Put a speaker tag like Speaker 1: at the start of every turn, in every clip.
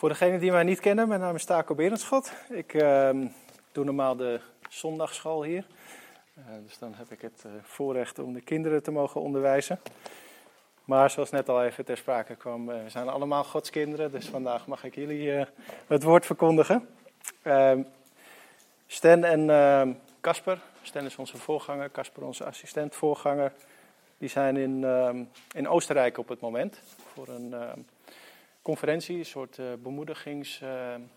Speaker 1: Voor degenen die mij niet kennen, mijn naam is Taco Berendschot. Ik ehm, doe normaal de zondagschool hier. Eh, dus dan heb ik het eh, voorrecht om de kinderen te mogen onderwijzen. Maar zoals net al even ter sprake kwam, eh, we zijn allemaal Gods kinderen. Dus vandaag mag ik jullie het woord verkondigen. Ehm, Sten en ehm, Casper. Sten is onze voorganger, Casper onze assistent voorganger. Die zijn in, ehm, in Oostenrijk op het moment voor een ehm, conferentie, een soort uh, bemoedigingstrip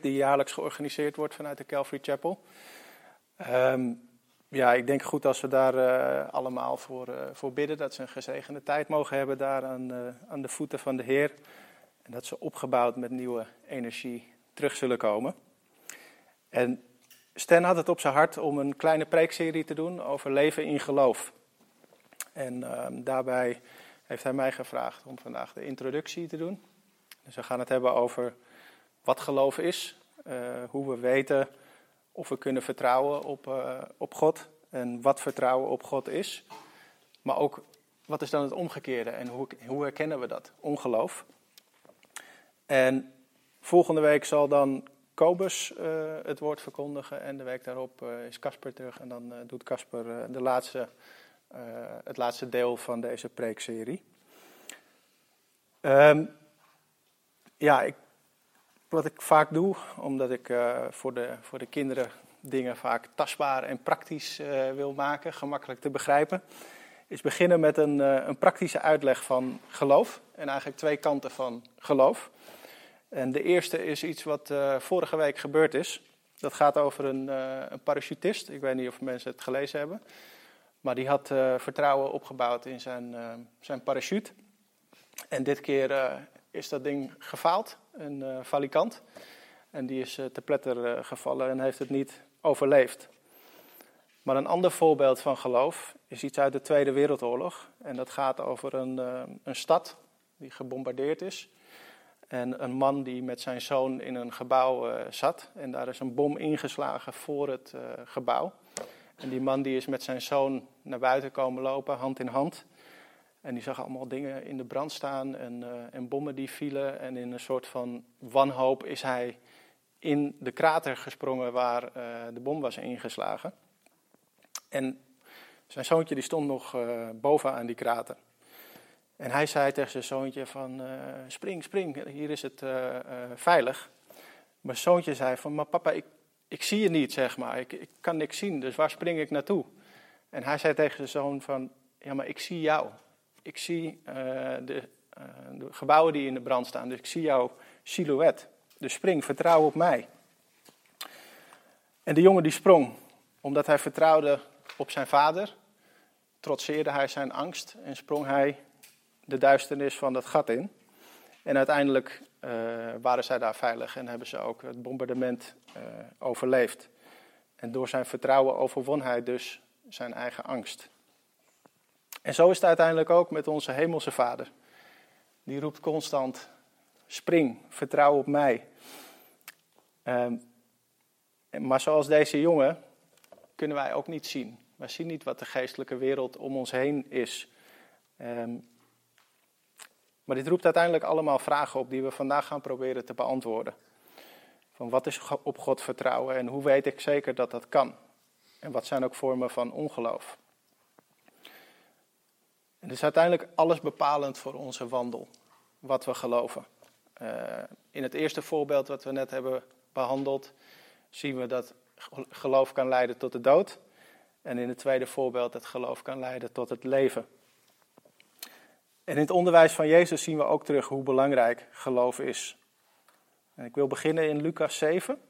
Speaker 1: die jaarlijks georganiseerd wordt vanuit de Calvary Chapel. Ehm, ja, ik denk goed als we daar eh, allemaal voor, eh, voor bidden, dat ze een gezegende tijd mogen hebben daar aan, eh, aan de voeten van de Heer. En dat ze opgebouwd met nieuwe energie terug zullen komen. En Stan had het op zijn hart om een kleine preekserie te doen over leven in geloof. En ehm, daarbij heeft hij mij gevraagd om vandaag de introductie te doen. Dus we gaan het hebben over wat geloof is, eh, hoe we weten of we kunnen vertrouwen op, eh, op God en wat vertrouwen op God is. Maar ook wat is dan het omgekeerde en hoe, hoe herkennen we dat, ongeloof. En volgende week zal dan Kobus eh, het woord verkondigen en de week daarop is Casper terug en dan doet Casper de laatste, eh, het laatste deel van deze preekserie. Ehm, ja, ik, wat ik vaak doe, omdat ik eh, voor, de, voor de kinderen dingen vaak tastbaar en praktisch eh, wil maken, gemakkelijk te begrijpen, is beginnen met een, een praktische uitleg van geloof. En eigenlijk twee kanten van geloof. En de eerste is iets wat vorige week gebeurd is. Dat gaat over een, een parachutist. Ik weet niet of mensen het gelezen hebben. Maar die had eh, vertrouwen opgebouwd in zijn, eh, zijn parachute. En dit keer eh, is dat ding gefaald, een valikant. En die is te pletter gevallen en heeft het niet overleefd. Maar een ander voorbeeld van geloof is iets uit de Tweede Wereldoorlog. En dat gaat over een, een stad die gebombardeerd is. En een man die met zijn zoon in een gebouw zat. En daar is een bom ingeslagen voor het gebouw. En die man die is met zijn zoon naar buiten komen lopen, hand in hand. En die zag allemaal dingen in de brand staan en, eh, en bommen die vielen. En in een soort van wanhoop is hij in de krater gesprongen waar eh, de bom was ingeslagen. En zijn zoontje die stond nog eh, bovenaan die krater. En hij zei tegen zijn zoontje van spring, spring, hier is het veilig. Maar zijn zoontje zei van, maar papa, ik, ik zie je niet, zeg maar. Ik, ik kan niks zien, dus waar spring ik naartoe? En hij zei tegen zijn zoon van, ja, maar ik zie jou. Ik zie eh, de, eh, de gebouwen die in de brand staan, dus ik zie jouw silhouet. Dus spring, vertrouw op mij. En de jongen die sprong, omdat hij vertrouwde op zijn vader, trotseerde hij zijn angst en sprong hij de duisternis van dat gat in. En uiteindelijk eh, waren zij daar veilig en hebben ze ook het bombardement eh, overleefd. En door zijn vertrouwen overwon hij dus zijn eigen angst. En zo is het uiteindelijk ook met onze hemelse vader. Die roept constant, spring, vertrouw op mij. Ehm, maar zoals deze jongen kunnen wij ook niet zien. Wij zien niet wat de geestelijke wereld om ons heen is. Ehm, maar dit roept uiteindelijk allemaal vragen op die we vandaag gaan proberen te beantwoorden. Van wat is op God vertrouwen en hoe weet ik zeker dat dat kan? En wat zijn ook vormen van ongeloof? En is uiteindelijk alles bepalend voor onze wandel, wat we geloven. Eh, in het eerste voorbeeld wat we net hebben behandeld, zien we dat ge- geloof kan leiden tot de dood. En in het tweede voorbeeld dat geloof kan leiden tot het leven. En in het onderwijs van Jezus zien we ook terug hoe belangrijk geloof is. En ik wil beginnen in Lucas 7.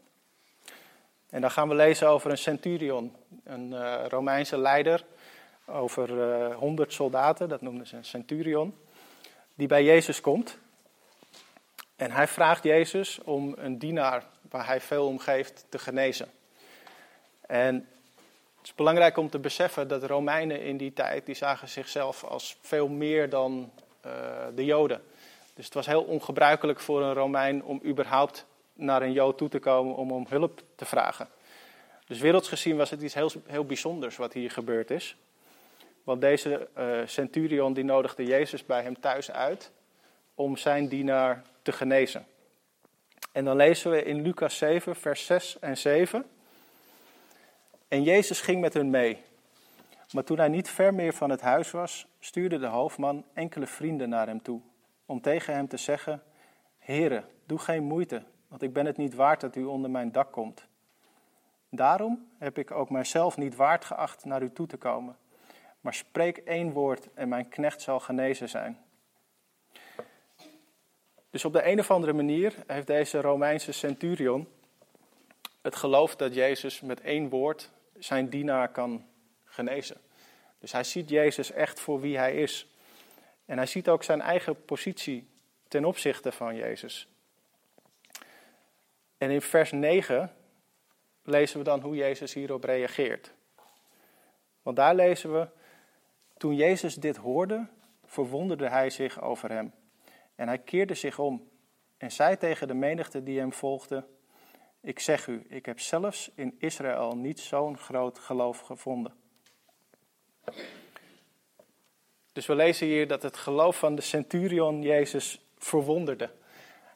Speaker 1: En dan gaan we lezen over een centurion, een eh, Romeinse leider over eh 100 soldaten, dat noemden ze een centurion, die bij Jezus komt. En hij vraagt Jezus om een dienaar waar hij veel om geeft te genezen. En is belangrijk om te beseffen dat Romeinen in die tijd, die zagen zichzelf als veel meer dan uh, de Joden. Dus het was heel ongebruikelijk voor een Romein om überhaupt naar een Jood toe te komen om om hulp te vragen. Dus werelds gezien was het iets heel, heel bijzonders wat hier gebeurd is. Want deze uh, centurion die nodigde Jezus bij hem thuis uit om zijn dienaar te genezen. En dan lezen we in Lucas 7, vers 6 en 7. En Jezus ging met hun mee. Maar toen hij niet ver meer van het huis was, stuurde de hoofdman enkele vrienden naar hem toe, om tegen hem te zeggen: Heere, doe geen moeite, want ik ben het niet waard dat u onder mijn dak komt. Daarom heb ik ook mijzelf niet waard geacht naar u toe te komen. Maar spreek één woord en mijn knecht zal genezen zijn. Dus op de een of andere manier heeft deze Romeinse centurion het geloof dat Jezus met één woord zijn dienaar kan genezen. Dus hij ziet Jezus echt voor wie hij is. En hij ziet ook zijn eigen positie ten opzichte van Jezus. En in vers 9 lezen we dan hoe Jezus hierop reageert. Want daar lezen we, toen Jezus dit hoorde, verwonderde hij zich over hem. En hij keerde zich om en zei tegen de menigte die hem volgde: Ik zeg u, ik heb zelfs in Israël niet zo'n groot geloof gevonden. Dus we lezen hier dat het geloof van de centurion Jezus verwonderde.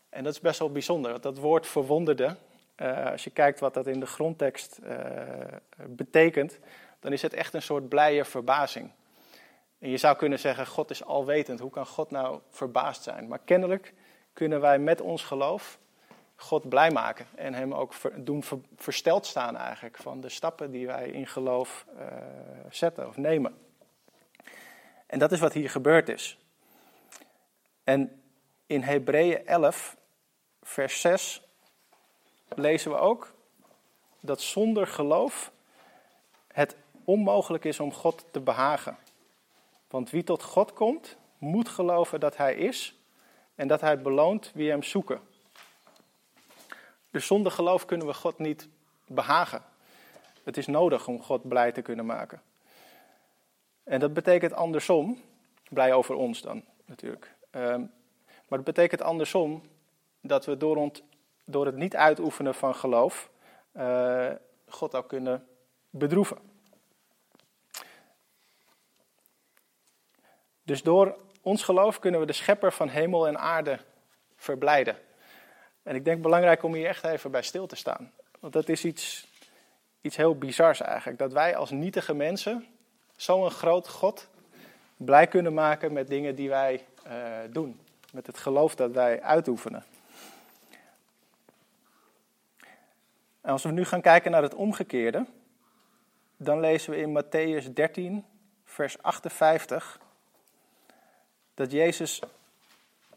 Speaker 1: En dat is best wel bijzonder. Dat woord verwonderde, uh, als je kijkt wat dat in de grondtekst uh, betekent, dan is het echt een soort blije verbazing. En je zou kunnen zeggen, God is alwetend. Hoe kan God nou verbaasd zijn? Maar kennelijk kunnen wij met ons geloof God blij maken. En hem ook doen versteld staan eigenlijk van de stappen die wij in geloof uh, zetten of nemen. En dat is wat hier gebeurd is. En in Hebreeën 11, vers 6 lezen we ook dat zonder geloof het onmogelijk is om God te behagen. Want wie tot God komt, moet geloven dat Hij is en dat Hij beloont wie Hem zoeken. Dus zonder geloof kunnen we God niet behagen. Het is nodig om God blij te kunnen maken. En dat betekent andersom, blij over ons dan natuurlijk. Um, maar het betekent andersom dat we door, door het niet uitoefenen van geloof uh, God ook kunnen bedroeven. Dus door ons geloof kunnen we de schepper van hemel en aarde verblijden. En ik denk belangrijk om hier echt even bij stil te staan. Want dat is iets, iets heel bizars eigenlijk. Dat wij als nietige mensen zo'n groot God blij kunnen maken met dingen die wij uh, doen. Met het geloof dat wij uitoefenen. En als we nu gaan kijken naar het omgekeerde, dan lezen we in Matthäus 13, vers 58, dat Jezus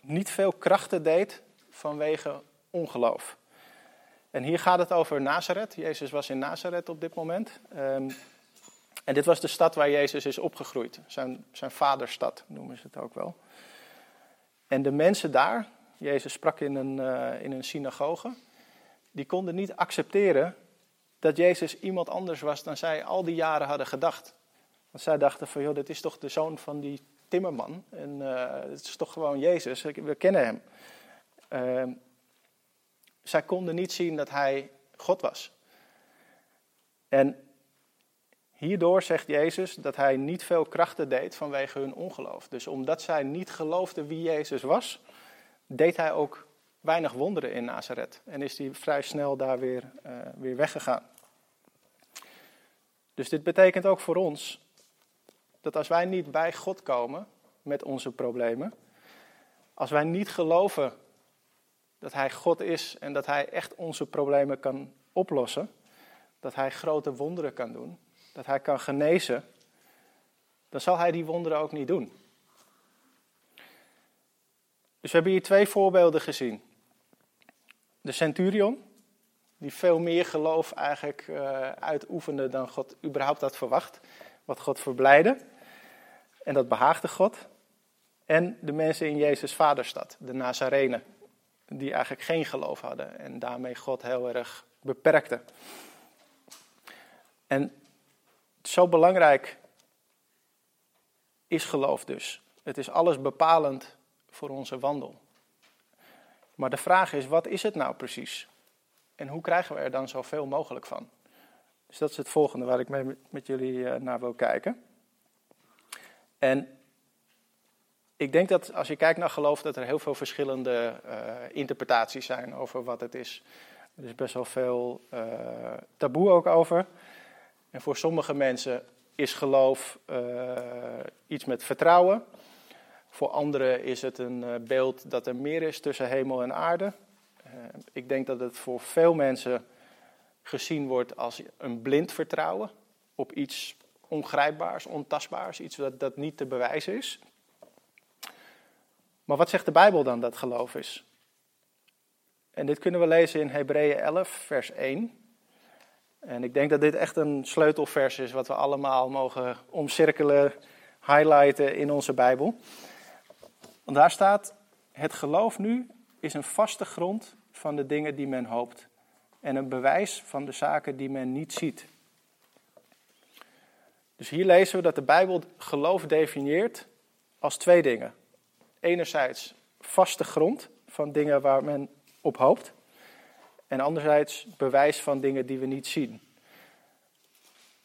Speaker 1: niet veel krachten deed vanwege ongeloof. En hier gaat het over Nazareth. Jezus was in Nazareth op dit moment. Um, en dit was de stad waar Jezus is opgegroeid. Zijn, zijn vaderstad noemen ze het ook wel. En de mensen daar, Jezus sprak in een, uh, in een synagoge, die konden niet accepteren dat Jezus iemand anders was dan zij al die jaren hadden gedacht. Want zij dachten van, joh, dit is toch de zoon van die timmerman. En uh, het is toch gewoon Jezus, we kennen hem. Uh, zij konden niet zien dat hij God was. En Hierdoor zegt Jezus dat hij niet veel krachten deed vanwege hun ongeloof. Dus omdat zij niet geloofden wie Jezus was, deed hij ook weinig wonderen in Nazareth. En is hij vrij snel daar weer, uh, weer weggegaan. Dus dit betekent ook voor ons dat als wij niet bij God komen met onze problemen, als wij niet geloven dat Hij God is en dat Hij echt onze problemen kan oplossen, dat Hij grote wonderen kan doen, dat hij kan genezen, dan zal hij die wonderen ook niet doen. Dus we hebben hier twee voorbeelden gezien. De centurion, die veel meer geloof eigenlijk uh, uitoefende dan God überhaupt had verwacht. Wat God verblijde. En dat behaagde God. En de mensen in Jezus' vaderstad, de Nazarenen. Die eigenlijk geen geloof hadden en daarmee God heel erg beperkten. En zo belangrijk is geloof dus. Het is alles bepalend voor onze wandel. Maar de vraag is, wat is het nou precies? En hoe krijgen we er dan zoveel mogelijk van? Dus dat is het volgende waar ik mee met jullie eh, naar wil kijken. En ik denk dat als je kijkt naar geloof, dat er heel veel verschillende uh, interpretaties zijn over wat het is. Er is best wel veel uh, taboe ook over. En voor sommige mensen is geloof uh, iets met vertrouwen. Voor anderen is het een beeld dat er meer is tussen hemel en aarde. ik denk dat het voor veel mensen gezien wordt als een blind vertrouwen op iets ongrijpbaars, ontastbaars, iets dat, dat niet te bewijzen is. Maar wat zegt de Bijbel dan dat geloof is? En dit kunnen we lezen in Hebreeën 11, vers 1. En ik denk dat dit echt een sleutelvers is wat we allemaal mogen omcirkelen, highlighten in onze Bijbel. Want daar staat: Het geloof nu is een vaste grond van de dingen die men hoopt en een bewijs van de zaken die men niet ziet. Dus hier lezen we dat de Bijbel geloof definieert als twee dingen. Enerzijds vaste grond van dingen waar men op hoopt. En anderzijds bewijs van dingen die we niet zien.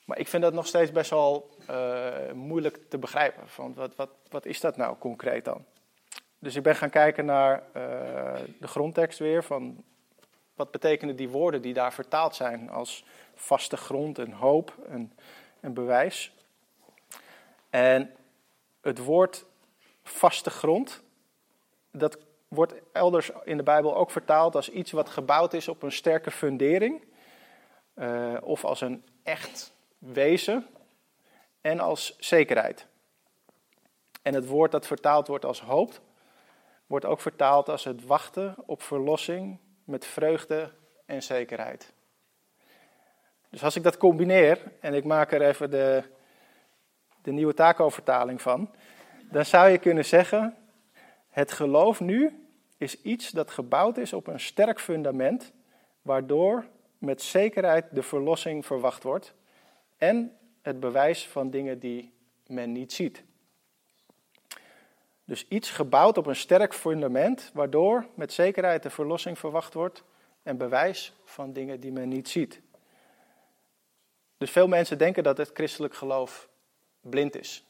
Speaker 1: Maar ik vind dat nog steeds best wel uh, moeilijk te begrijpen. Van wat, wat, wat is dat nou concreet dan? Dus ik ben gaan kijken naar uh, de grondtekst weer. Van wat betekenen die woorden die daar vertaald zijn als vaste grond en hoop en, en bewijs. En het woord vaste grond, dat wordt elders in de Bijbel ook vertaald als iets wat gebouwd is op een sterke fundering. Uh, of als een echt wezen en als zekerheid. En het woord dat vertaald wordt als hoop, wordt ook vertaald als het wachten op verlossing met vreugde en zekerheid. Dus als ik dat combineer en ik maak er even de, de nieuwe taco-vertaling van, dan zou je kunnen zeggen: het geloof nu is iets dat gebouwd is op een sterk fundament, waardoor met zekerheid de verlossing verwacht wordt en het bewijs van dingen die men niet ziet. Dus iets gebouwd op een sterk fundament, waardoor met zekerheid de verlossing verwacht wordt en bewijs van dingen die men niet ziet. Dus veel mensen denken dat het christelijk geloof blind is.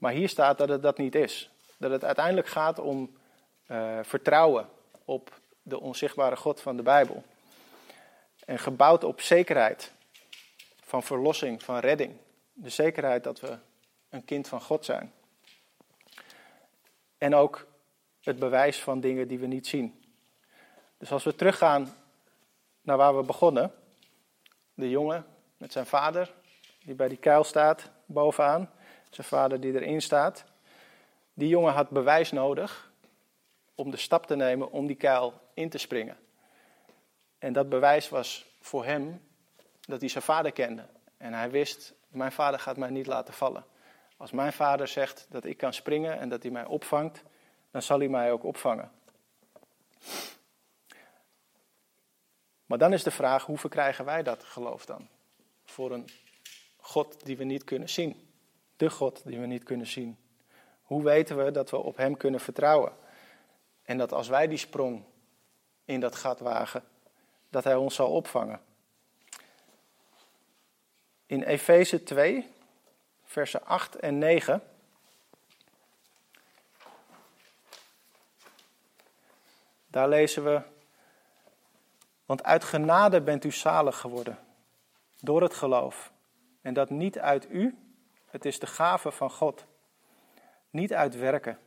Speaker 1: Maar hier staat dat het dat niet is. Dat het uiteindelijk gaat om uh, vertrouwen op de onzichtbare God van de Bijbel. En gebouwd op zekerheid van verlossing, van redding. De zekerheid dat we een kind van God zijn. En ook het bewijs van dingen die we niet zien. Dus als we teruggaan naar waar we begonnen. De jongen met zijn vader, die bij die kuil staat, bovenaan. Zijn vader die erin staat. Die jongen had bewijs nodig om de stap te nemen om die kuil in te springen. En dat bewijs was voor hem dat hij zijn vader kende. En hij wist, mijn vader gaat mij niet laten vallen. Als mijn vader zegt dat ik kan springen en dat hij mij opvangt, dan zal hij mij ook opvangen. Maar dan is de vraag, hoe verkrijgen wij dat geloof dan? Voor een God die we niet kunnen zien. De God die we niet kunnen zien. Hoe weten we dat we op Hem kunnen vertrouwen? En dat als wij die sprong in dat gat wagen, dat Hij ons zal opvangen. In Efeze 2, versen 8 en 9. Daar lezen we, want uit genade bent u zalig geworden, door het geloof. En dat niet uit u, het is de gave van God. Niet uit werken,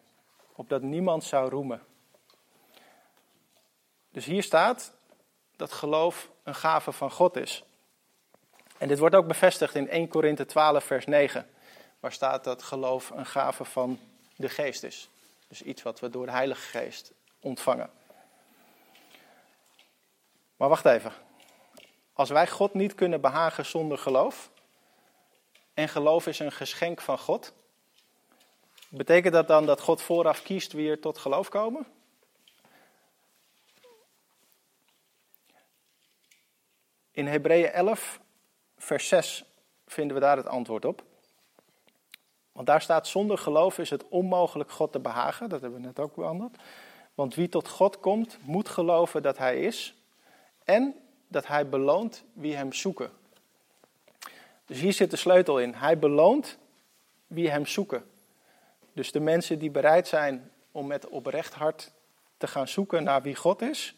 Speaker 1: opdat niemand zou roemen. Dus hier staat dat geloof een gave van God is. En dit wordt ook bevestigd in 1 Korinthe 12, vers 9, waar staat dat geloof een gave van de geest is. Dus iets wat we door de Heilige Geest ontvangen. Maar wacht even. Als wij God niet kunnen behagen zonder geloof, en geloof is een geschenk van God. Betekent dat dan dat God vooraf kiest wie er tot geloof komen? In Hebreeën 11, vers 6 vinden we daar het antwoord op. Want daar staat: zonder geloof is het onmogelijk God te behagen. Dat hebben we net ook behandeld. Want wie tot God komt, moet geloven dat Hij is en dat Hij beloont wie Hem zoeken. Dus hier zit de sleutel in. Hij beloont wie Hem zoeken. Dus de mensen die bereid zijn om met oprecht hart te gaan zoeken naar wie God is,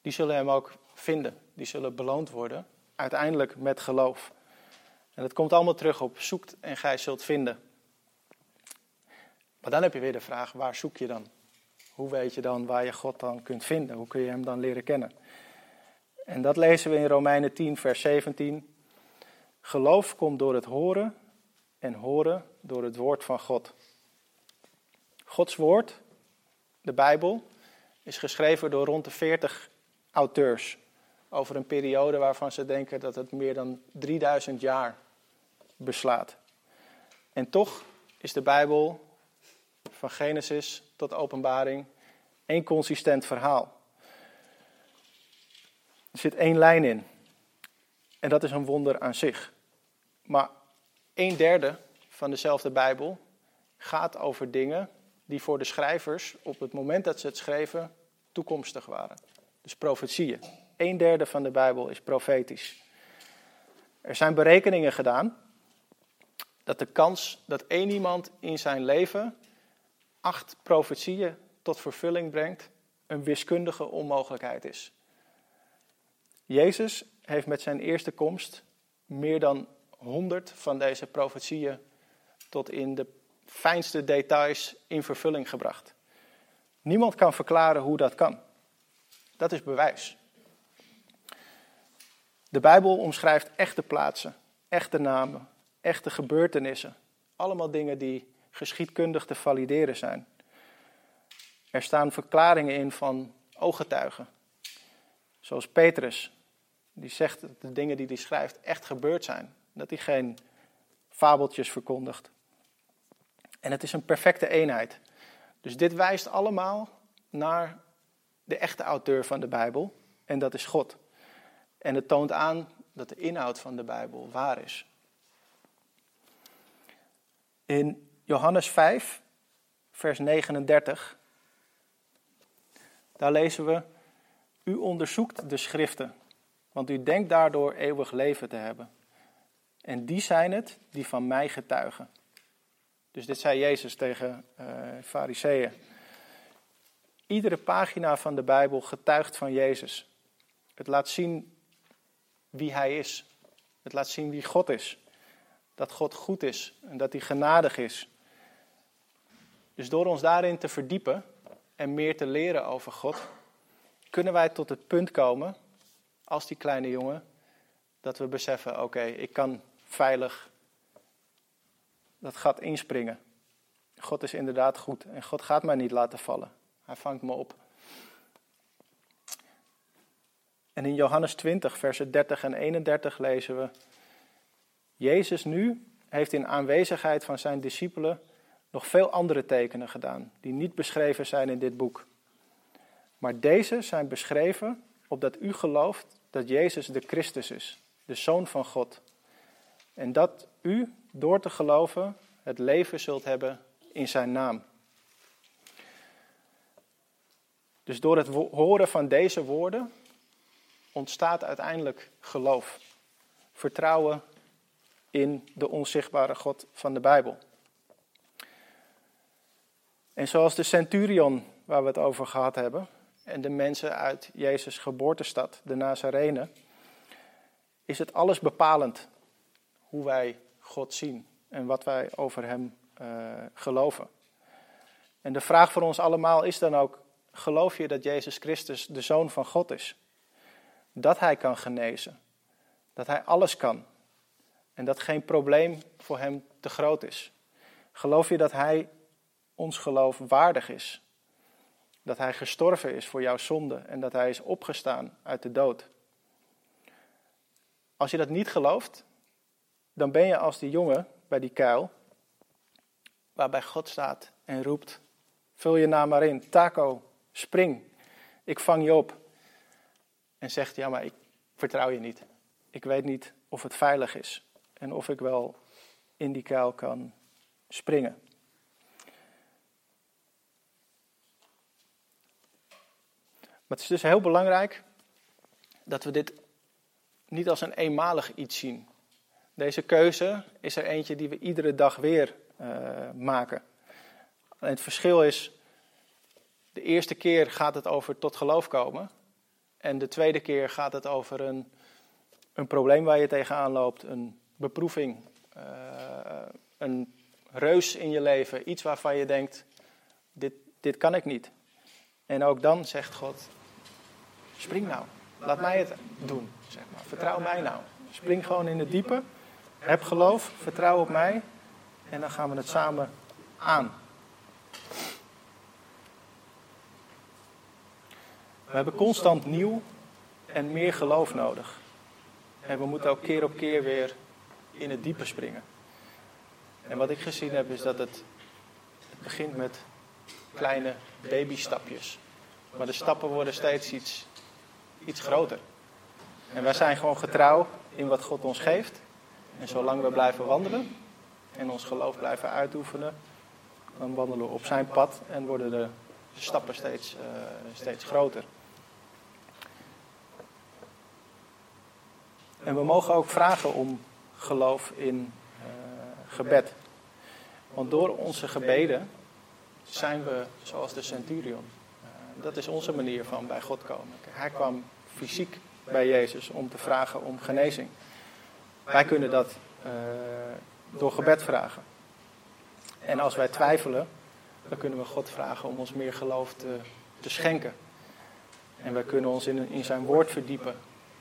Speaker 1: die zullen Hem ook vinden. Die zullen beloond worden, uiteindelijk met geloof. En dat komt allemaal terug op zoekt en gij zult vinden. Maar dan heb je weer de vraag, waar zoek je dan? Hoe weet je dan waar je God dan kunt vinden? Hoe kun je Hem dan leren kennen? En dat lezen we in Romeinen 10, vers 17. Geloof komt door het horen en horen door het woord van God. Gods woord, de Bijbel, is geschreven door rond de 40 auteurs. Over een periode waarvan ze denken dat het meer dan 3000 jaar beslaat. En toch is de Bijbel van Genesis tot Openbaring één consistent verhaal. Er zit één lijn in. En dat is een wonder aan zich. Maar een derde van dezelfde Bijbel gaat over dingen die voor de schrijvers op het moment dat ze het schreven toekomstig waren. Dus profetieën. Een derde van de Bijbel is profetisch. Er zijn berekeningen gedaan dat de kans dat één iemand in zijn leven acht profetieën tot vervulling brengt, een wiskundige onmogelijkheid is. Jezus heeft met zijn eerste komst meer dan honderd van deze profetieën tot in de fijnste details in vervulling gebracht. Niemand kan verklaren hoe dat kan. Dat is bewijs. De Bijbel omschrijft echte plaatsen, echte namen, echte gebeurtenissen. Allemaal dingen die geschiedkundig te valideren zijn. Er staan verklaringen in van ooggetuigen. Zoals Petrus, die zegt dat de dingen die hij schrijft echt gebeurd zijn. Dat hij geen fabeltjes verkondigt. En het is een perfecte eenheid. Dus dit wijst allemaal naar de echte auteur van de Bijbel. En dat is God. En het toont aan dat de inhoud van de Bijbel waar is. In Johannes 5, vers 39, daar lezen we: U onderzoekt de schriften, want u denkt daardoor eeuwig leven te hebben. En die zijn het die van mij getuigen. Dus dit zei Jezus tegen uh, Fariseeën. Iedere pagina van de Bijbel getuigt van Jezus. Het laat zien wie Hij is. Het laat zien wie God is. Dat God goed is en dat Hij genadig is. Dus door ons daarin te verdiepen en meer te leren over God, kunnen wij tot het punt komen, als die kleine jongen, dat we beseffen: oké, ik kan veilig dat gat inspringen. God is inderdaad goed en God gaat mij niet laten vallen. Hij vangt me op. En in Johannes 20, versen 30 en 31 lezen we: Jezus nu heeft in aanwezigheid van zijn discipelen nog veel andere tekenen gedaan, die niet beschreven zijn in dit boek. Maar deze zijn beschreven opdat u gelooft dat Jezus de Christus is, de Zoon van God. En dat u, door te geloven, het leven zult hebben in zijn naam. Dus door het horen van deze woorden ontstaat uiteindelijk geloof. Vertrouwen in de onzichtbare God van de Bijbel. En zoals de centurion waar we het over gehad hebben, en de mensen uit Jezus' geboortestad, de Nazarene, is het alles bepalend hoe wij God zien en wat wij over Hem uh, geloven. En de vraag voor ons allemaal is dan ook: geloof je dat Jezus Christus de Zoon van God is? Dat Hij kan genezen, dat Hij alles kan en dat geen probleem voor Hem te groot is? Geloof je dat Hij ons geloof waardig is? Dat Hij gestorven is voor jouw zonde en dat Hij is opgestaan uit de dood? Als je dat niet gelooft, dan ben je als die jongen bij die kuil, waarbij God staat en roept: Vul je naam maar in, taco, spring, ik vang je op. En zegt: Ja, maar ik, vertrouw je niet. Ik weet niet of het veilig is en of ik wel in die kuil kan springen. Maar het is dus heel belangrijk dat we dit niet als een eenmalig iets zien. Deze keuze is er eentje die we iedere dag weer uh, maken. En het verschil is, de eerste keer gaat het over tot geloof komen. En de tweede keer gaat het over een, een probleem waar je tegenaan loopt, een beproeving, uh, een reus in je leven, iets waarvan je denkt, dit, dit kan ik niet. En ook dan zegt God, spring nou, laat mij het doen, zeg maar. vertrouw mij nou. Spring gewoon in het diepe, heb geloof, vertrouw op mij en dan gaan we het samen aan. We hebben constant nieuw en meer geloof nodig. En we moeten ook keer op keer weer in het diepe springen. En wat ik gezien heb is dat het, begint met kleine babystapjes. Maar de stappen worden steeds iets, iets groter. En wij zijn gewoon getrouw in wat God ons geeft. En zolang we blijven wandelen en ons geloof blijven uitoefenen, dan wandelen we op zijn pad en worden de stappen steeds, uh, steeds groter. En we mogen ook vragen om geloof in uh, gebed. Want door onze gebeden zijn we zoals de centurion. Uh, dat is onze manier van bij God komen. Hij kwam fysiek bij Jezus om te vragen om genezing. Wij kunnen dat uh, door gebed vragen. En als wij twijfelen, dan kunnen we God vragen om ons meer geloof te, te schenken. En wij kunnen ons in, in zijn woord verdiepen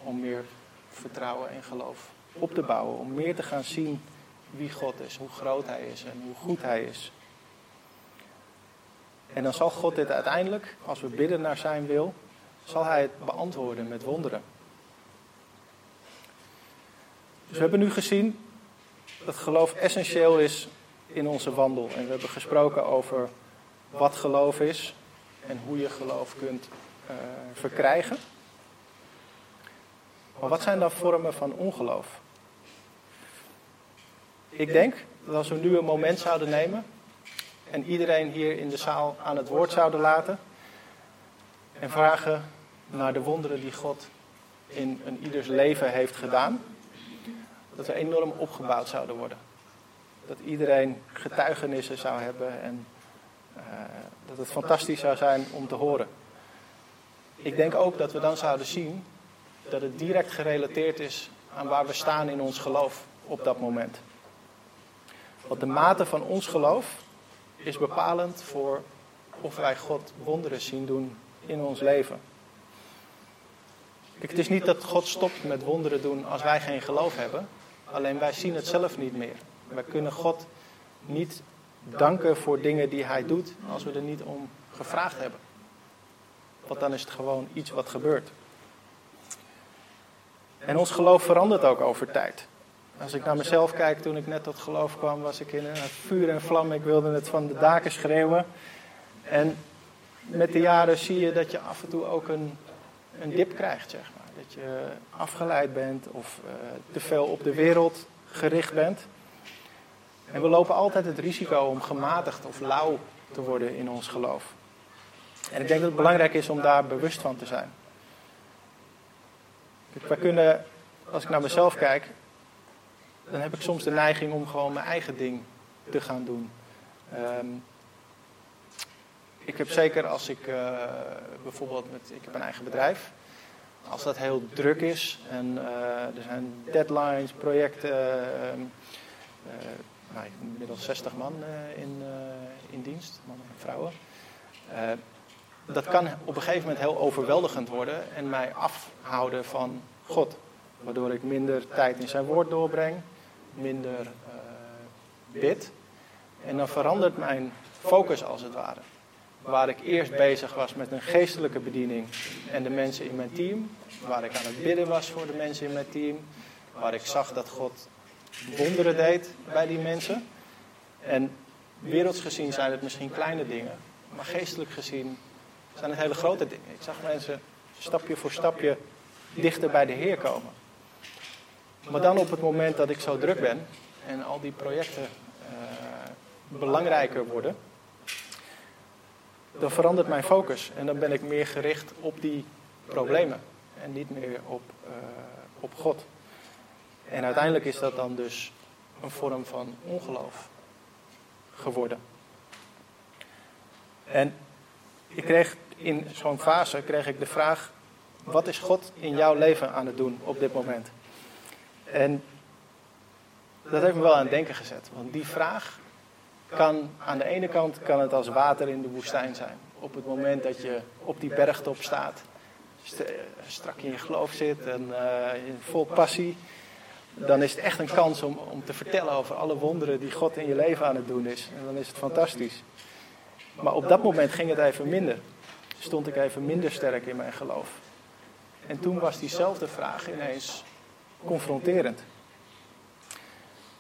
Speaker 1: om meer vertrouwen en geloof op te bouwen. Om meer te gaan zien wie God is, hoe groot Hij is en hoe goed Hij is. En dan zal God dit uiteindelijk, als we bidden naar Zijn wil, zal Hij het beantwoorden met wonderen. Dus we hebben nu gezien dat geloof essentieel is in onze wandel. En we hebben gesproken over wat geloof is en hoe je geloof kunt uh, verkrijgen. Maar wat zijn dan vormen van ongeloof? Ik denk dat als we nu een moment zouden nemen en iedereen hier in de zaal aan het woord zouden laten en vragen naar de wonderen die God in een ieders leven heeft gedaan, dat we enorm opgebouwd zouden worden. Dat iedereen getuigenissen zou hebben en uh, dat het fantastisch zou zijn om te horen. Ik denk ook dat we dan zouden zien dat het direct gerelateerd is aan waar we staan in ons geloof op dat moment. Want de mate van ons geloof is bepalend voor of wij God wonderen zien doen in ons leven. het is niet dat God stopt met wonderen doen als wij geen geloof hebben. Alleen wij zien het zelf niet meer. Wij kunnen God niet danken voor dingen die Hij doet als we er niet om gevraagd hebben. Want dan is het gewoon iets wat gebeurt. En ons geloof verandert ook over tijd. Als ik naar mezelf kijk, toen ik net tot geloof kwam, was ik in een vuur en vlam. Ik wilde het van de daken schreeuwen. En met de jaren zie je dat je af en toe ook een, een dip krijgt, zeg maar. Dat je afgeleid bent of uh, te veel op de wereld gericht bent. En we lopen altijd het risico om gematigd of lauw te worden in ons geloof. En ik denk dat het belangrijk is om daar bewust van te zijn. We kunnen, als ik naar mezelf kijk, dan heb ik soms de neiging om gewoon mijn eigen ding te gaan doen. Um, ik heb zeker als ik uh, bijvoorbeeld met, ik heb een eigen bedrijf. Als dat heel druk is en uh, er zijn deadlines, projecten. Uh, nou, inmiddels 60 man in, in dienst, mannen en vrouwen dat kan op een gegeven moment heel overweldigend worden en mij afhouden van God. Waardoor ik minder tijd in zijn woord doorbreng, minder bid. En dan verandert mijn focus als het ware. Waar ik eerst bezig was met een geestelijke bediening en de mensen in mijn team. Waar ik aan het bidden was voor de mensen in mijn team. Waar ik zag dat God wonderen deed bij die mensen. En werelds gezien zijn het misschien kleine dingen. Maar geestelijk gezien zijn het hele grote dingen. Ik zag mensen stapje voor stapje dichter bij de Heer komen. Maar dan op het moment dat ik zo druk ben en al die projecten uh, belangrijker worden, dan verandert mijn focus en dan ben ik meer gericht op die problemen en niet meer op, uh, op God. En uiteindelijk is dat dan dus een vorm van ongeloof geworden. En ik kreeg in zo'n fase kreeg ik de vraag: wat is God in jouw leven aan het doen op dit moment? En dat heeft me wel aan het denken gezet. Want die vraag kan aan de ene kant kan het als water in de woestijn zijn. Op het moment dat je op die bergtop staat, strak in je geloof zit en uh, vol passie, dan is het echt een kans om, om te vertellen over alle wonderen die God in je leven aan het doen is. En dan is het fantastisch. Maar op dat moment ging het even minder. Stond ik even minder sterk in mijn geloof. En toen was diezelfde vraag ineens confronterend.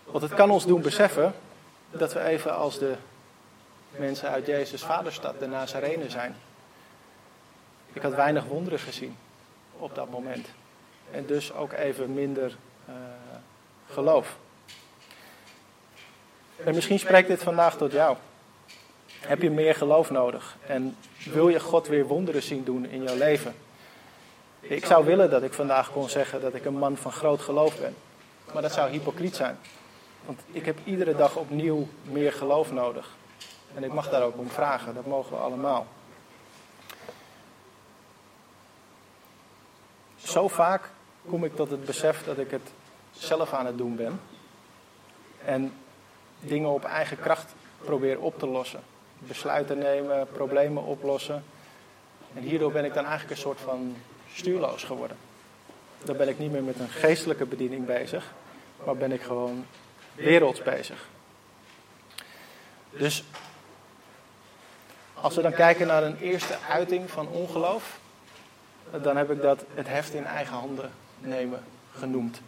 Speaker 1: Want het kan ons doen beseffen dat we even als de mensen uit Jezus' vaderstad, de Nazarenen zijn. Ik had weinig wonderen gezien op dat moment. En dus ook even minder uh, geloof. En misschien spreekt dit vandaag tot jou. Heb je meer geloof nodig? En wil je God weer wonderen zien doen in jouw leven? Ik zou willen dat ik vandaag kon zeggen dat ik een man van groot geloof ben. Maar dat zou hypocriet zijn. Want ik heb iedere dag opnieuw meer geloof nodig. En ik mag daar ook om vragen, dat mogen we allemaal. Zo vaak kom ik tot het besef dat ik het zelf aan het doen ben. En dingen op eigen kracht probeer op te lossen. Besluiten nemen, problemen oplossen. En hierdoor ben ik dan eigenlijk een soort van stuurloos geworden. Dan ben ik niet meer met een geestelijke bediening bezig, maar ben ik gewoon werelds bezig. Dus als we dan kijken naar een eerste uiting van ongeloof, dan heb ik dat het heft in eigen handen nemen genoemd.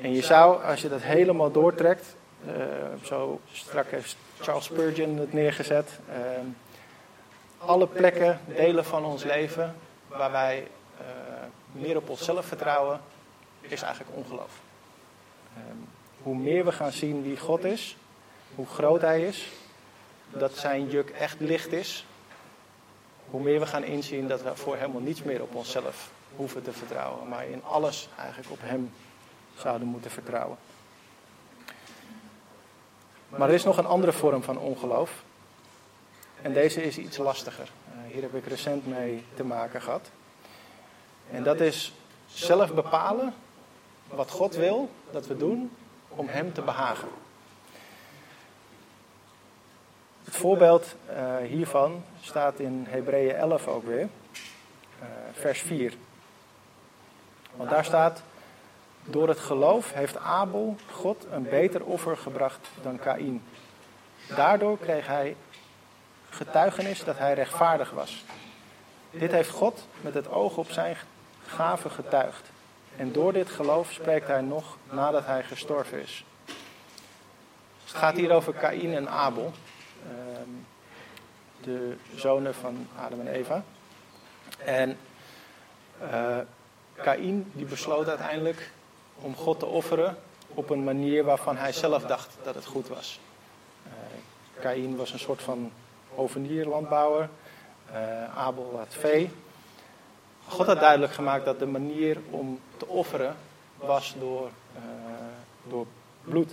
Speaker 1: En je zou, als je dat helemaal doortrekt, uh, zo strak heeft Charles Spurgeon het neergezet, uh, alle plekken, delen van ons leven waar wij uh, meer op onszelf vertrouwen, is eigenlijk ongeloof. Um, hoe meer we gaan zien wie God is, hoe groot Hij is, dat Zijn juk echt licht is, hoe meer we gaan inzien dat we voor helemaal niets meer op onszelf hoeven te vertrouwen, maar in alles eigenlijk op Hem zouden moeten vertrouwen. Maar er is nog een andere vorm van ongeloof. En deze is iets lastiger. Uh, hier heb ik recent mee te maken gehad. En dat is zelf bepalen wat God wil dat we doen om Hem te behagen. Het voorbeeld uh, hiervan staat in Hebreeën 11 ook weer, uh, vers 4. Want daar staat, door het geloof heeft Abel God een beter offer gebracht dan Kaïn. Daardoor kreeg hij getuigenis dat hij rechtvaardig was. Dit heeft God met het oog op zijn gave getuigd. En door dit geloof spreekt hij nog nadat hij gestorven is. het gaat hier over Kaïn en Abel, ehm, de zonen van Adam en Eva. En uh, Kaïn die besloot uiteindelijk om God te offeren op een manier waarvan hij zelf dacht dat het goed was. Uh, Kaïn was een soort van hovenierlandbouwer. Uh, Abel had vee. God had duidelijk gemaakt dat de manier om te offeren was door, uh, door bloed.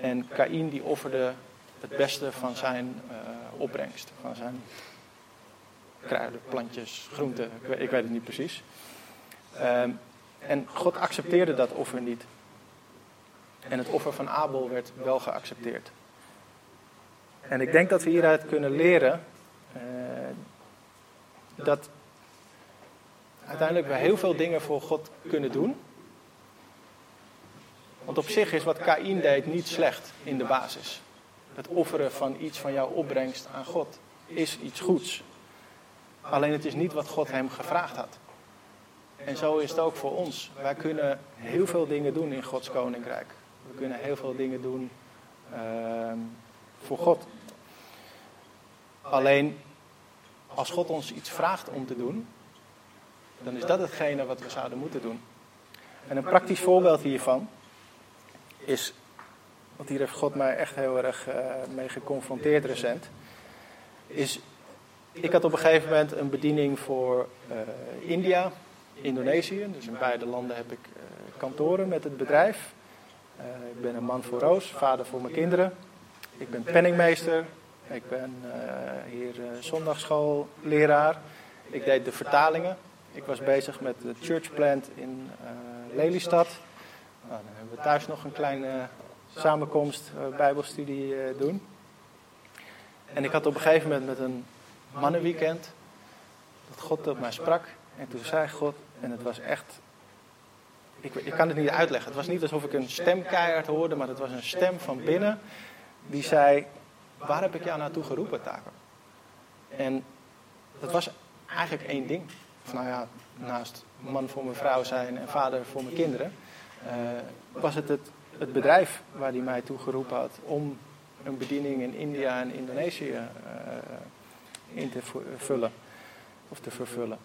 Speaker 1: En Kaïn die offerde het beste van zijn uh, opbrengst, van zijn kruiden, plantjes, groenten, ik weet, ik weet het niet precies. Uh, en God accepteerde dat offer niet. En het offer van Abel werd wel geaccepteerd. En ik denk dat we hieruit kunnen leren uh, dat uiteindelijk we heel veel dingen voor God kunnen doen. Want op zich is wat Kaïn deed niet slecht in de basis. Het offeren van iets van jouw opbrengst aan God is iets goeds. Alleen het is niet wat God hem gevraagd had. En zo is het ook voor ons. Wij kunnen heel veel dingen doen in Gods koninkrijk. We kunnen heel veel dingen doen uh, voor God. Alleen als God ons iets vraagt om te doen, dan is dat hetgene wat we zouden moeten doen. En een praktisch voorbeeld hiervan is, want hier heeft God mij echt heel erg uh, mee geconfronteerd recent, is, ik had op een gegeven moment een bediening voor uh, India, Indonesië, dus in beide landen heb ik uh, kantoren met het bedrijf. ik ben een man voor Roos, vader voor mijn kinderen. Ik ben penningmeester, ik ben hier zondagschoolleraar. Ik deed de vertalingen. Ik was bezig met de church plant in Lelystad. Nou, dan hebben we thuis nog een kleine samenkomst, uh, bijbelstudie uh, doen. En ik had op een gegeven moment met een mannenweekend dat God tot mij sprak. En toen zei God, en het was echt, ik, kan het niet uitleggen. Het was niet alsof ik een stem keihard hoorde, maar het was een stem van binnen die zei, waar heb ik jou naartoe geroepen, Taco? En dat was eigenlijk één ding. Of nou ja, naast man voor mijn vrouw zijn en vader voor mijn kinderen, uh, was het, het het bedrijf waar hij mij toe geroepen had om een bediening in India en Indonesië uh, in te vullen of te vervullen.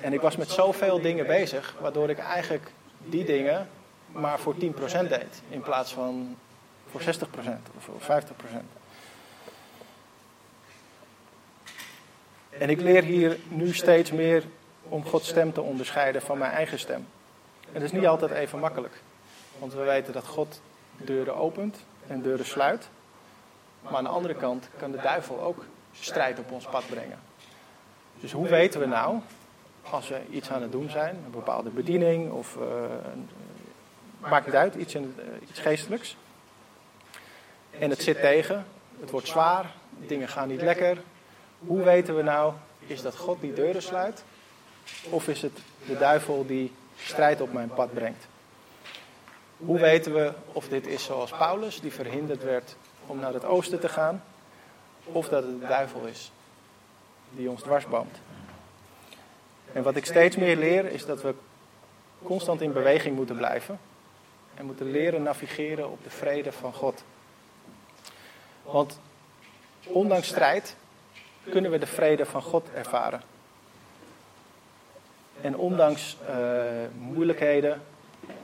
Speaker 1: En ik was met zoveel dingen bezig, waardoor ik eigenlijk die dingen maar voor 10% deed in plaats van voor 60% of voor 50%. En ik leer hier nu steeds meer om Gods stem te onderscheiden van mijn eigen stem. En dat is niet altijd even makkelijk. Want we weten dat God deuren opent en deuren sluit. Maar aan de andere kant kan de duivel ook strijd op ons pad brengen. Dus hoe weten we nou, als we iets aan het doen zijn, een bepaalde bediening of uh, maakt niet uit, iets, in, uh, iets geestelijks. En het zit tegen, het wordt zwaar, dingen gaan niet lekker. Hoe weten we nou, is dat God die deuren sluit? Of is het de duivel die strijd op mijn pad brengt? Hoe weten we of dit is zoals Paulus, die verhinderd werd om naar het oosten te gaan, of dat het de duivel is die ons dwarsboomt? En wat ik steeds meer leer is dat we constant in beweging moeten blijven en moeten leren navigeren op de vrede van God. Want ondanks strijd kunnen we de vrede van God ervaren. En ondanks uh, moeilijkheden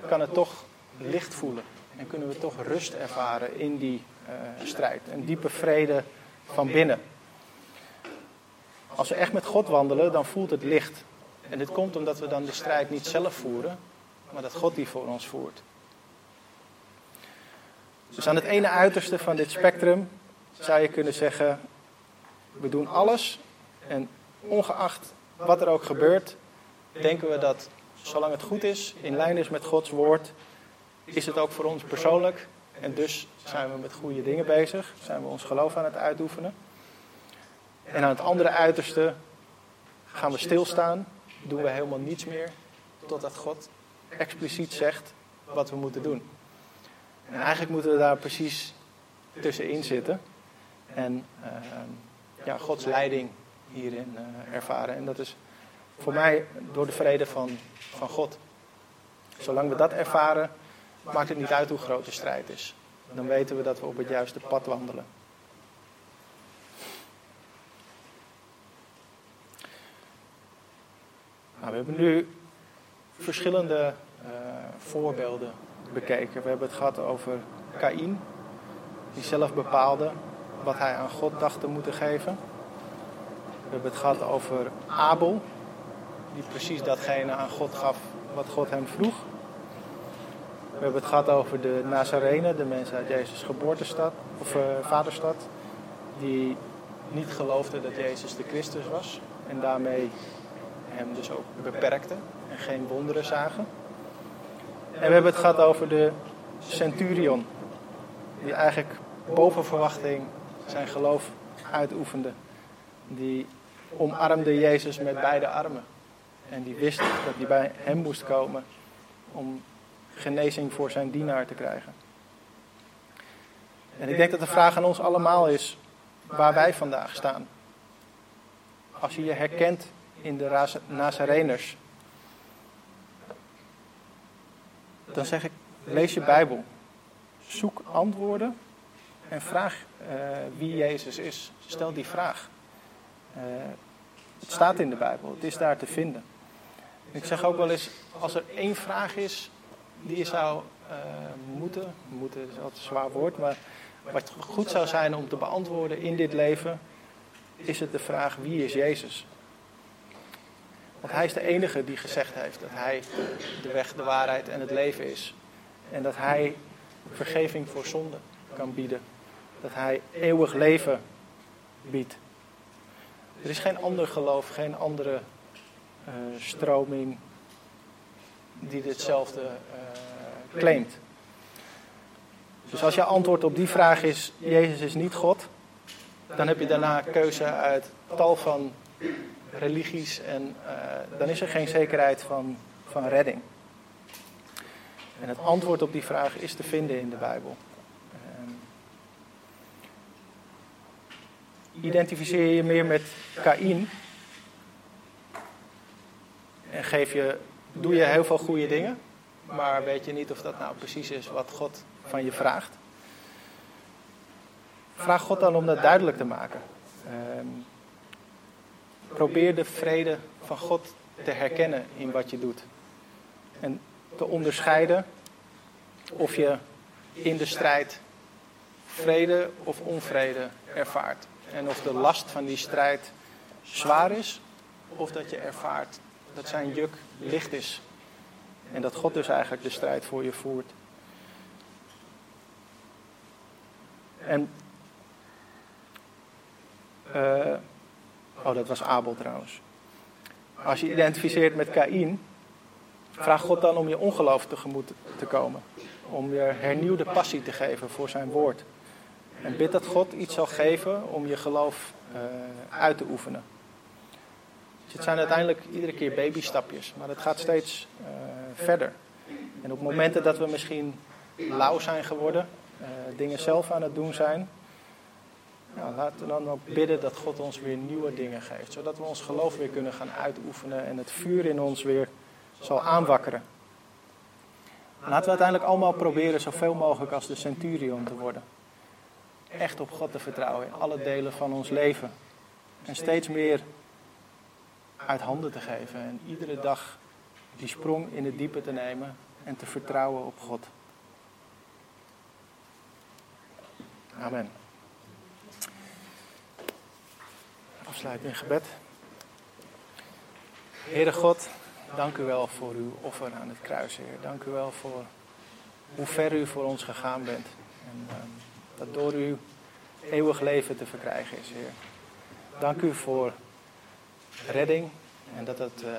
Speaker 1: kan het toch licht voelen. En kunnen we toch rust ervaren in die uh, strijd. Een diepe vrede van binnen. Als we echt met God wandelen, dan voelt het licht. En dit komt omdat we dan de strijd niet zelf voeren, maar dat God die voor ons voert. Dus aan het ene uiterste van dit spectrum zou je kunnen zeggen: we doen alles en ongeacht wat er ook gebeurt, denken we dat zolang het goed is, in lijn is met Gods woord, is het ook voor ons persoonlijk. En dus zijn we met goede dingen bezig, zijn we ons geloof aan het uitoefenen. En aan het andere uiterste gaan we stilstaan, doen we helemaal niets meer, totdat God expliciet zegt wat we moeten doen. En eigenlijk moeten we daar precies tussenin zitten en uh, ja, Gods leiding hierin uh, ervaren. En dat is voor mij door de vrede van, van God. Zolang we dat ervaren, maakt het niet uit hoe groot de strijd is. Dan weten we dat we op het juiste pad wandelen. Nou, we hebben nu verschillende uh, voorbeelden bekeken. We hebben het gehad over Kaïn, die zelf bepaalde wat hij aan God dacht te moeten geven. We hebben het gehad over Abel, die precies datgene aan God gaf wat God hem vroeg. We hebben het gehad over de Nazarenen, de mensen uit Jezus' geboortestad, of uh, vaderstad, die niet geloofden dat Jezus de Christus was en daarmee hem dus ook beperkten en geen wonderen zagen. En we hebben het gehad over de centurion, die eigenlijk boven verwachting zijn geloof uitoefende. Die omarmde Jezus met beide armen. En die wist dat hij bij hem moest komen om genezing voor zijn dienaar te krijgen. En ik denk dat de vraag aan ons allemaal is waar wij vandaag staan. Als je je herkent in de Nazareners, dan zeg ik, lees je Bijbel. Zoek antwoorden en vraag uh, wie Jezus is. Stel die vraag. Uh, het staat in de Bijbel, het is daar te vinden. Ik zeg ook wel eens, als er één vraag is die je zou uh, moeten, moeten is altijd een zwaar woord, maar wat goed zou zijn om te beantwoorden in dit leven, is het de vraag wie is Jezus? Want hij is de enige die gezegd heeft dat hij de weg, de waarheid en het leven is. En dat hij vergeving voor zonde kan bieden. Dat hij eeuwig leven biedt. Er is geen ander geloof, geen andere uh, stroming die ditzelfde uh, claimt. Dus als je antwoord op die vraag is, Jezus is niet God, dan heb je daarna keuze uit tal van religies en uh, dan is er geen zekerheid van, van redding. En het antwoord op die vraag is te vinden in de Bijbel. Identificeer je meer met Kaïn en geef je, doe je heel veel goede dingen, maar weet je niet of dat nou precies is wat God van je vraagt. Vraag God dan om dat duidelijk te maken. Uh, probeer de vrede van God te herkennen in wat je doet. En te onderscheiden of je in de strijd vrede of onvrede ervaart. En of de last van die strijd zwaar is, of dat je ervaart dat zijn juk licht is. En dat God dus eigenlijk de strijd voor je voert. En. Uh, oh, dat was Abel trouwens. Als je identificeert met Kaïn, vraag God dan om je ongeloof tegemoet te komen. Om je hernieuwde passie te geven voor zijn woord. En bid dat God iets zal geven om je geloof uh, uit te oefenen. Dus het zijn uiteindelijk iedere keer babystapjes, maar het gaat steeds uh, verder. En op momenten dat we misschien lauw zijn geworden, uh, dingen zelf aan het doen zijn, ja, laten we dan ook bidden dat God ons weer nieuwe dingen geeft. Zodat we ons geloof weer kunnen gaan uitoefenen en het vuur in ons weer zal aanwakkeren. Laten we uiteindelijk allemaal proberen zoveel mogelijk als de centurion te worden. Echt op God te vertrouwen in alle delen van ons leven. En steeds meer uit handen te geven. En iedere dag die sprong in het diepe te nemen en te vertrouwen op God. Amen. Afsluit in gebed. Heere God, dank u wel voor uw offer aan het kruis, Heer. Dank u wel voor hoe ver u voor ons gegaan bent. En uh, dat door u eeuwig leven te verkrijgen is, Heer. Dank u voor redding en dat het uh,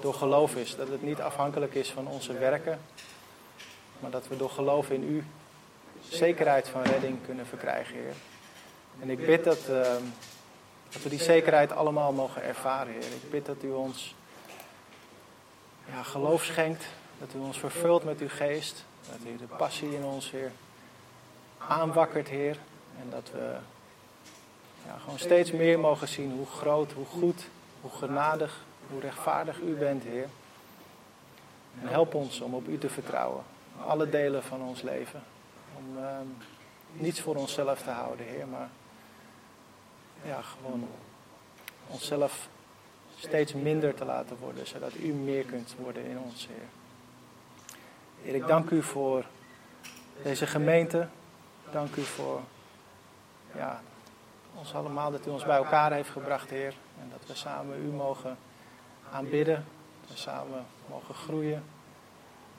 Speaker 1: door geloof is. Dat het niet afhankelijk is van onze werken, maar dat we door geloof in u zekerheid van redding kunnen verkrijgen, Heer. En ik bid dat, uh, dat we die zekerheid allemaal mogen ervaren, Heer. Ik bid dat u ons ja, geloof schenkt, dat u ons vervult met uw geest, dat u de passie in ons, Heer, aanwakkert, Heer. En dat we ja, gewoon steeds meer mogen zien hoe groot, hoe goed, hoe genadig, hoe rechtvaardig u bent, Heer. En help ons om op u te vertrouwen, alle delen van ons leven. Om uh, niets voor onszelf te houden, Heer, maar ja, gewoon onszelf steeds minder te laten worden, zodat u meer kunt worden in ons, Heer. Heer, ik dank u voor deze gemeente. Dank u voor ja, ons allemaal, dat u ons bij elkaar heeft gebracht, Heer. En dat we samen u mogen aanbidden, dat we samen mogen groeien.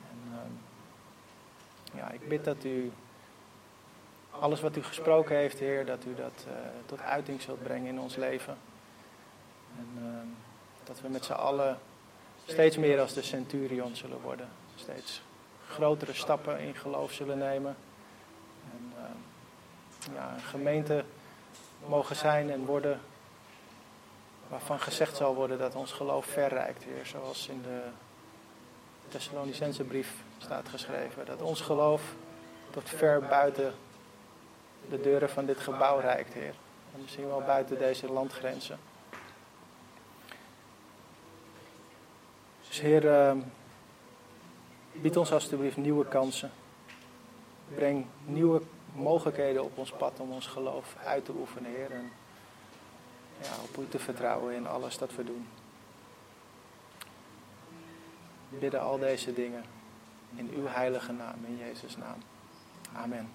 Speaker 1: En, uh, ja, ik bid dat u alles wat u gesproken heeft, Heer, dat u dat uh, tot uiting zult brengen in ons leven. En uh, dat we met z'n allen steeds meer als de centurion zullen worden. Steeds grotere stappen in geloof zullen nemen. En uh, ja, een gemeente mogen zijn en worden waarvan gezegd zal worden dat ons geloof verrijkt, Heer. Zoals in de Thessalonicense brief staat geschreven. Dat ons geloof tot ver buiten de deuren van dit gebouw reikt, Heer. En misschien wel buiten deze landgrenzen. Dus Heer, uh, bied ons alstublieft nieuwe kansen. Breng nieuwe mogelijkheden op ons pad om ons geloof uit te oefenen, Heer. En ja, op u te vertrouwen in alles dat we doen.
Speaker 2: bidden al deze dingen in uw heilige naam, in Jezus' naam. Amen.